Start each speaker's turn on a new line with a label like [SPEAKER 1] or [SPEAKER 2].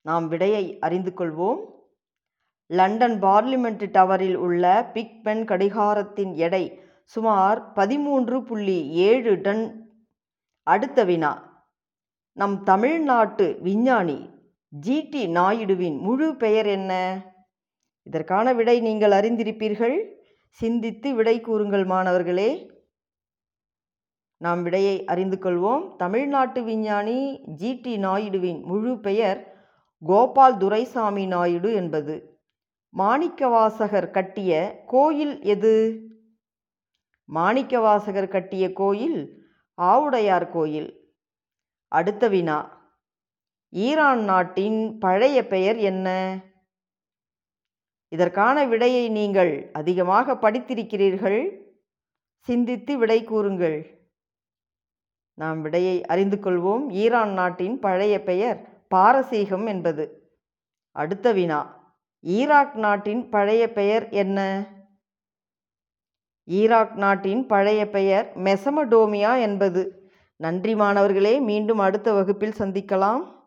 [SPEAKER 1] நாம் விடையை அறிந்து கொள்வோம். லண்டன் பார்லிமெண்ட் டவரில் உள்ள பிக்பென் கடிகாரத்தின் எடை சுமார் பதிமூன்று புள்ளி ஏழு டன் அடுத்த வினா. நம் தமிழ்நாட்டு விஞ்ஞானி ஜிடி நாயுடுவின் முழு பெயர் என்ன? இதற்கான விடை நீங்கள் அறிந்திருப்பீர்கள். சிந்தித்து விடை கூறுங்கள் மாணவர்களே. நாம் விடையை அறிந்து கொள்வோம். தமிழ்நாட்டு விஞ்ஞானி ஜிடி நாயுடுவின் முழு பெயர் கோபால் துரைசாமி நாயுடு என்பது. மாணிக்கவாசகர் கட்டிய கோயில் எது? மாணிக்கவாசகர் கட்டிய கோயில் ஆவுடையார் கோயில். அடுத்த வினா. ஈரான் நாட்டின் பழைய பெயர் என்ன? இதற்கான விடையை நீங்கள் அதிகமாக படித்திருக்கிறீர்கள். சிந்தித்து விடை கூறுங்கள். நாம் விடையை அறிந்து கொள்வோம். ஈரான் நாட்டின் பழைய பெயர் பாரசீகம் என்பது. அடுத்த வினா ஈராக் நாட்டின் பழைய பெயர் என்ன? ஈராக் நாட்டின் பழைய பெயர் மெசமடோமியா என்பது. நன்றி மாணவர்களே மீண்டும் அடுத்த வகுப்பில் சந்திக்கலாம்.